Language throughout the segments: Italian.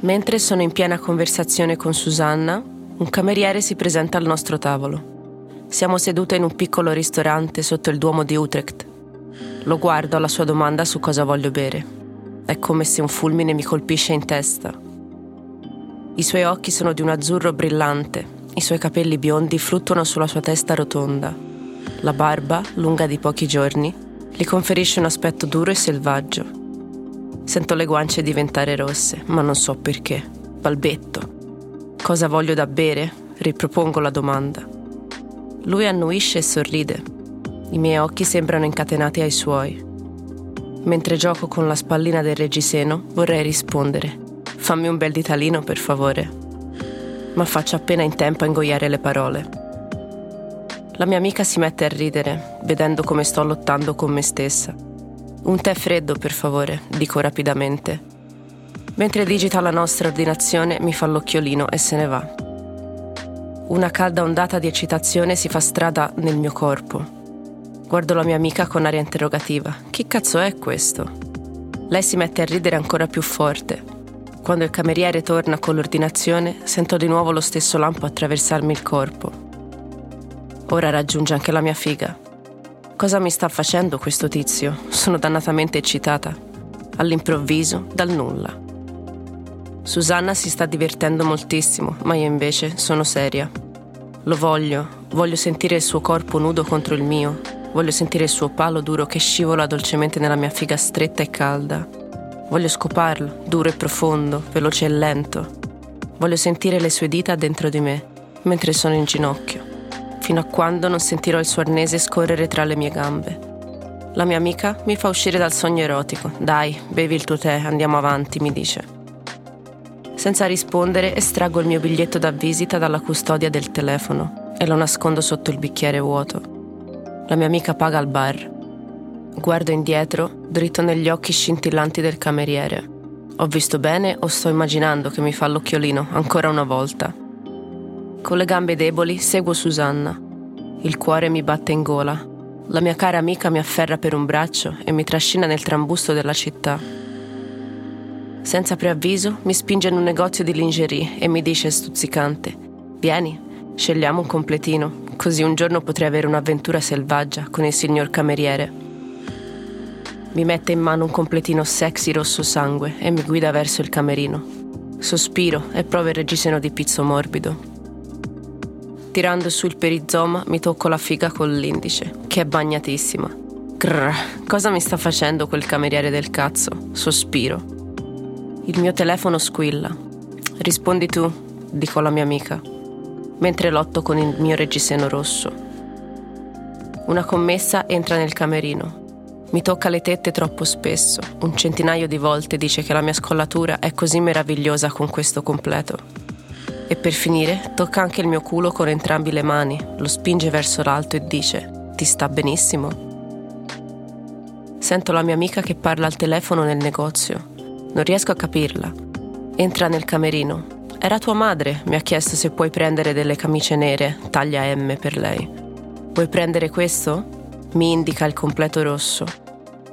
Mentre sono in piena conversazione con Susanna, un cameriere si presenta al nostro tavolo. Siamo sedute in un piccolo ristorante sotto il Duomo di Utrecht. Lo guardo alla sua domanda su cosa voglio bere. È come se un fulmine mi colpisce in testa. I suoi occhi sono di un azzurro brillante, i suoi capelli biondi fluttuano sulla sua testa rotonda. La barba, lunga di pochi giorni, gli conferisce un aspetto duro e selvaggio. Sento le guance diventare rosse, ma non so perché. Balbetto. Cosa voglio da bere? Ripropongo la domanda. Lui annuisce e sorride. I miei occhi sembrano incatenati ai suoi. Mentre gioco con la spallina del reggiseno, vorrei rispondere. Fammi un bel ditalino, per favore. Ma faccio appena in tempo a ingoiare le parole. La mia amica si mette a ridere, vedendo come sto lottando con me stessa. Un tè freddo, per favore, dico rapidamente. Mentre digita la nostra ordinazione, mi fa l'occhiolino e se ne va. Una calda ondata di eccitazione si fa strada nel mio corpo. Guardo la mia amica con aria interrogativa. Che cazzo è questo? Lei si mette a ridere ancora più forte. Quando il cameriere torna con l'ordinazione, sento di nuovo lo stesso lampo attraversarmi il corpo. Ora raggiunge anche la mia figa. Cosa mi sta facendo questo tizio? Sono dannatamente eccitata. All'improvviso, dal nulla. Susanna si sta divertendo moltissimo, ma io invece sono seria. Lo voglio, voglio sentire il suo corpo nudo contro il mio, voglio sentire il suo palo duro che scivola dolcemente nella mia figa stretta e calda. Voglio scoparlo, duro e profondo, veloce e lento. Voglio sentire le sue dita dentro di me, mentre sono in ginocchio, fino a quando non sentirò il suo arnese scorrere tra le mie gambe. La mia amica mi fa uscire dal sogno erotico. Dai, bevi il tuo tè, andiamo avanti, mi dice. Senza rispondere, estraggo il mio biglietto da visita dalla custodia del telefono e lo nascondo sotto il bicchiere vuoto. La mia amica paga al bar. Guardo indietro, dritto negli occhi scintillanti del cameriere. Ho visto bene o sto immaginando che mi fa l'occhiolino ancora una volta? Con le gambe deboli seguo Susanna. Il cuore mi batte in gola. La mia cara amica mi afferra per un braccio e mi trascina nel trambusto della città. Senza preavviso mi spinge in un negozio di lingerie e mi dice stuzzicante: Vieni, scegliamo un completino, così un giorno potrei avere un'avventura selvaggia con il signor cameriere. Mi mette in mano un completino sexy rosso sangue e mi guida verso il camerino. Sospiro e provo il reggiseno di pizzo morbido. Tirando su il perizoma mi tocco la figa con l'indice, che è bagnatissima. Grrr, cosa mi sta facendo quel cameriere del cazzo? Sospiro. Il mio telefono squilla. Rispondi tu, dico alla mia amica, mentre lotto con il mio reggiseno rosso. Una commessa entra nel camerino. Mi tocca le tette troppo spesso. Un centinaio di volte dice che la mia scollatura è così meravigliosa con questo completo. E per finire, tocca anche il mio culo con entrambi le mani, lo spinge verso l'alto e dice: Ti sta benissimo. Sento la mia amica che parla al telefono nel negozio. Non riesco a capirla. Entra nel camerino. Era tua madre, mi ha chiesto se puoi prendere delle camicie nere, taglia M per lei. Vuoi prendere questo? Mi indica il completo rosso.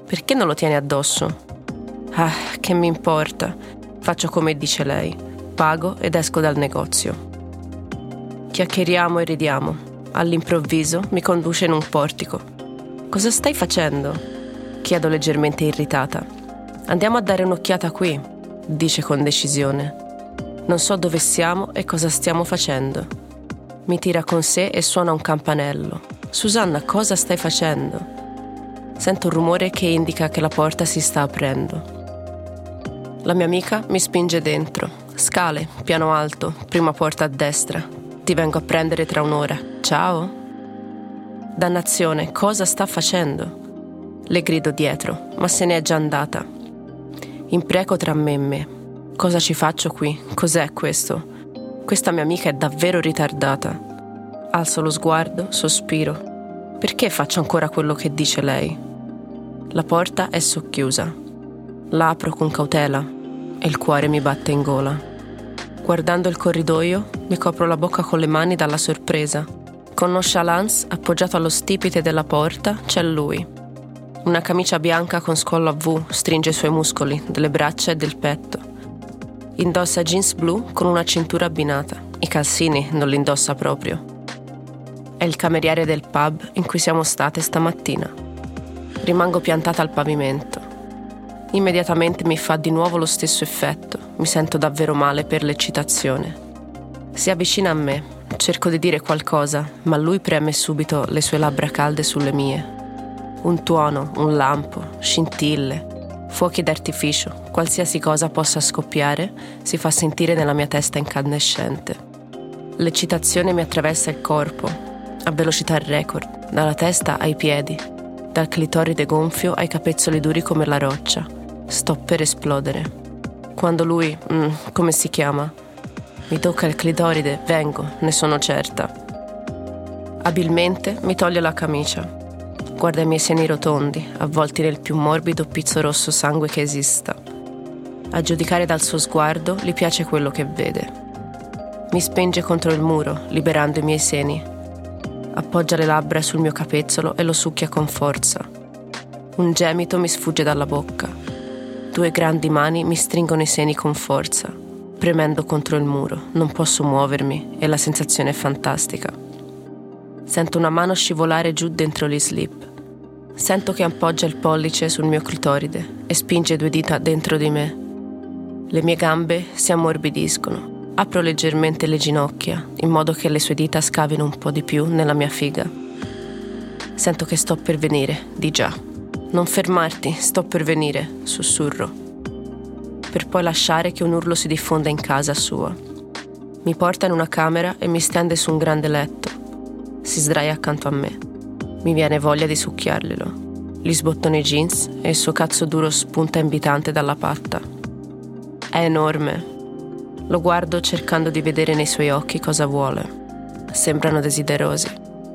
Perché non lo tieni addosso? Ah, che mi importa. Faccio come dice lei. Pago ed esco dal negozio. Chiacchieriamo e ridiamo. All'improvviso mi conduce in un portico. Cosa stai facendo? Chiedo leggermente irritata. Andiamo a dare un'occhiata qui, dice con decisione. Non so dove siamo e cosa stiamo facendo. Mi tira con sé e suona un campanello. Susanna, cosa stai facendo? Sento un rumore che indica che la porta si sta aprendo. La mia amica mi spinge dentro. Scale, piano alto, prima porta a destra. Ti vengo a prendere tra un'ora. Ciao. Dannazione, cosa sta facendo? Le grido dietro, ma se ne è già andata. Impreco tra me e me. Cosa ci faccio qui? Cos'è questo? Questa mia amica è davvero ritardata. Alzo lo sguardo, sospiro. Perché faccio ancora quello che dice lei? La porta è socchiusa. La apro con cautela e il cuore mi batte in gola. Guardando il corridoio, mi copro la bocca con le mani dalla sorpresa. Con nonchalance, appoggiato allo stipite della porta, c'è lui una camicia bianca con scollo a V stringe i suoi muscoli, delle braccia e del petto. Indossa jeans blu con una cintura abbinata. I calzini non li indossa proprio. È il cameriere del pub in cui siamo state stamattina. Rimango piantata al pavimento. Immediatamente mi fa di nuovo lo stesso effetto. Mi sento davvero male per l'eccitazione. Si avvicina a me, cerco di dire qualcosa, ma lui preme subito le sue labbra calde sulle mie. Un tuono, un lampo, scintille, fuochi d'artificio, qualsiasi cosa possa scoppiare, si fa sentire nella mia testa incandescente. L'eccitazione mi attraversa il corpo, a velocità record, dalla testa ai piedi, dal clitoride gonfio ai capezzoli duri come la roccia. Sto per esplodere. Quando lui, mm, come si chiama, mi tocca il clitoride, vengo, ne sono certa. Abilmente mi toglie la camicia Guarda i miei seni rotondi, avvolti nel più morbido pizzo rosso sangue che esista. A giudicare dal suo sguardo, gli piace quello che vede. Mi spinge contro il muro, liberando i miei seni. Appoggia le labbra sul mio capezzolo e lo succhia con forza. Un gemito mi sfugge dalla bocca. Due grandi mani mi stringono i seni con forza, premendo contro il muro. Non posso muovermi e la sensazione è fantastica. Sento una mano scivolare giù dentro gli slip. Sento che appoggia il pollice sul mio clitoride e spinge due dita dentro di me. Le mie gambe si ammorbidiscono. Apro leggermente le ginocchia, in modo che le sue dita scavino un po' di più nella mia figa. Sento che sto per venire, di già. Non fermarti, sto per venire, sussurro. Per poi lasciare che un urlo si diffonda in casa sua. Mi porta in una camera e mi stende su un grande letto si sdraia accanto a me. Mi viene voglia di succhiarglielo. Gli sbottono i jeans e il suo cazzo duro spunta invitante dalla patta. È enorme. Lo guardo cercando di vedere nei suoi occhi cosa vuole. Sembrano desiderosi.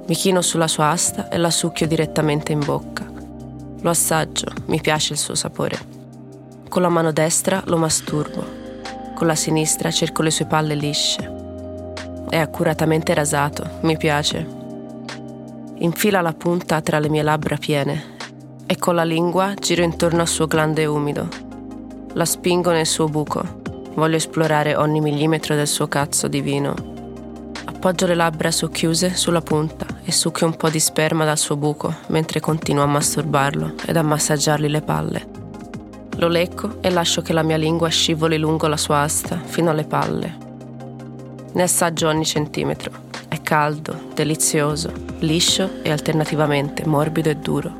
Mi chino sulla sua asta e la succhio direttamente in bocca. Lo assaggio, mi piace il suo sapore. Con la mano destra lo masturbo. Con la sinistra cerco le sue palle lisce. È accuratamente rasato, mi piace infila la punta tra le mie labbra piene e con la lingua giro intorno al suo glande umido. La spingo nel suo buco. Voglio esplorare ogni millimetro del suo cazzo divino. Appoggio le labbra socchiuse sulla punta e succhio un po' di sperma dal suo buco mentre continuo a masturbarlo ed a massaggiargli le palle. Lo lecco e lascio che la mia lingua scivoli lungo la sua asta fino alle palle. Ne assaggio ogni centimetro è caldo, delizioso, liscio e alternativamente morbido e duro.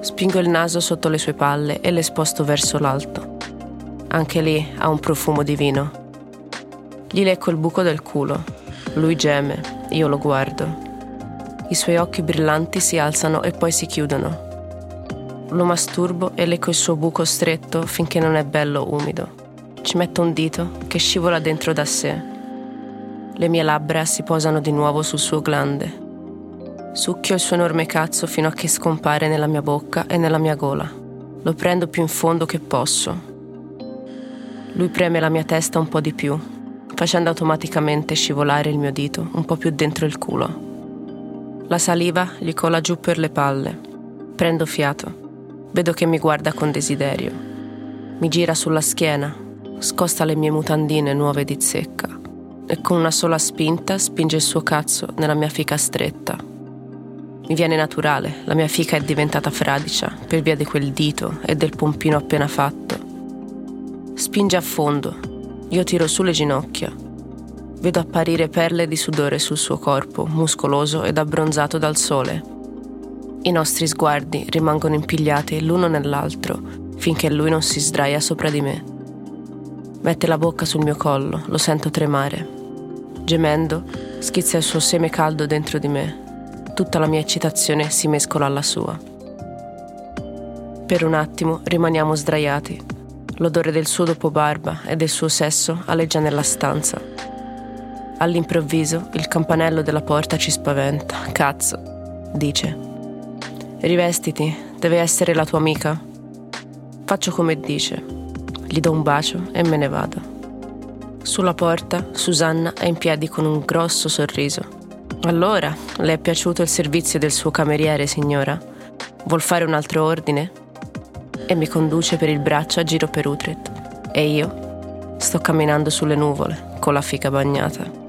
Spingo il naso sotto le sue palle e le sposto verso l'alto. Anche lì ha un profumo divino. Gli lecco il buco del culo. Lui geme, io lo guardo. I suoi occhi brillanti si alzano e poi si chiudono. Lo masturbo e lecco il suo buco stretto finché non è bello umido. Ci metto un dito che scivola dentro da sé le mie labbra si posano di nuovo sul suo glande. Succhio il suo enorme cazzo fino a che scompare nella mia bocca e nella mia gola. Lo prendo più in fondo che posso. Lui preme la mia testa un po' di più, facendo automaticamente scivolare il mio dito un po' più dentro il culo. La saliva gli cola giù per le palle. Prendo fiato. Vedo che mi guarda con desiderio. Mi gira sulla schiena, scosta le mie mutandine nuove di zecca e con una sola spinta spinge il suo cazzo nella mia fica stretta. Mi viene naturale, la mia fica è diventata fradicia per via di quel dito e del pompino appena fatto. Spinge a fondo, io tiro su le ginocchia. Vedo apparire perle di sudore sul suo corpo, muscoloso ed abbronzato dal sole. I nostri sguardi rimangono impigliati l'uno nell'altro finché lui non si sdraia sopra di me. Mette la bocca sul mio collo, lo sento tremare. Gemendo, schizza il suo seme caldo dentro di me. Tutta la mia eccitazione si mescola alla sua. Per un attimo rimaniamo sdraiati. L'odore del suo dopo barba e del suo sesso aleggia nella stanza. All'improvviso il campanello della porta ci spaventa. Cazzo, dice. Rivestiti, deve essere la tua amica. Faccio come dice gli do un bacio e me ne vado. Sulla porta Susanna è in piedi con un grosso sorriso. Allora, le è piaciuto il servizio del suo cameriere, signora? Vuol fare un altro ordine? E mi conduce per il braccio a giro per Utrecht. E io? Sto camminando sulle nuvole, con la fica bagnata.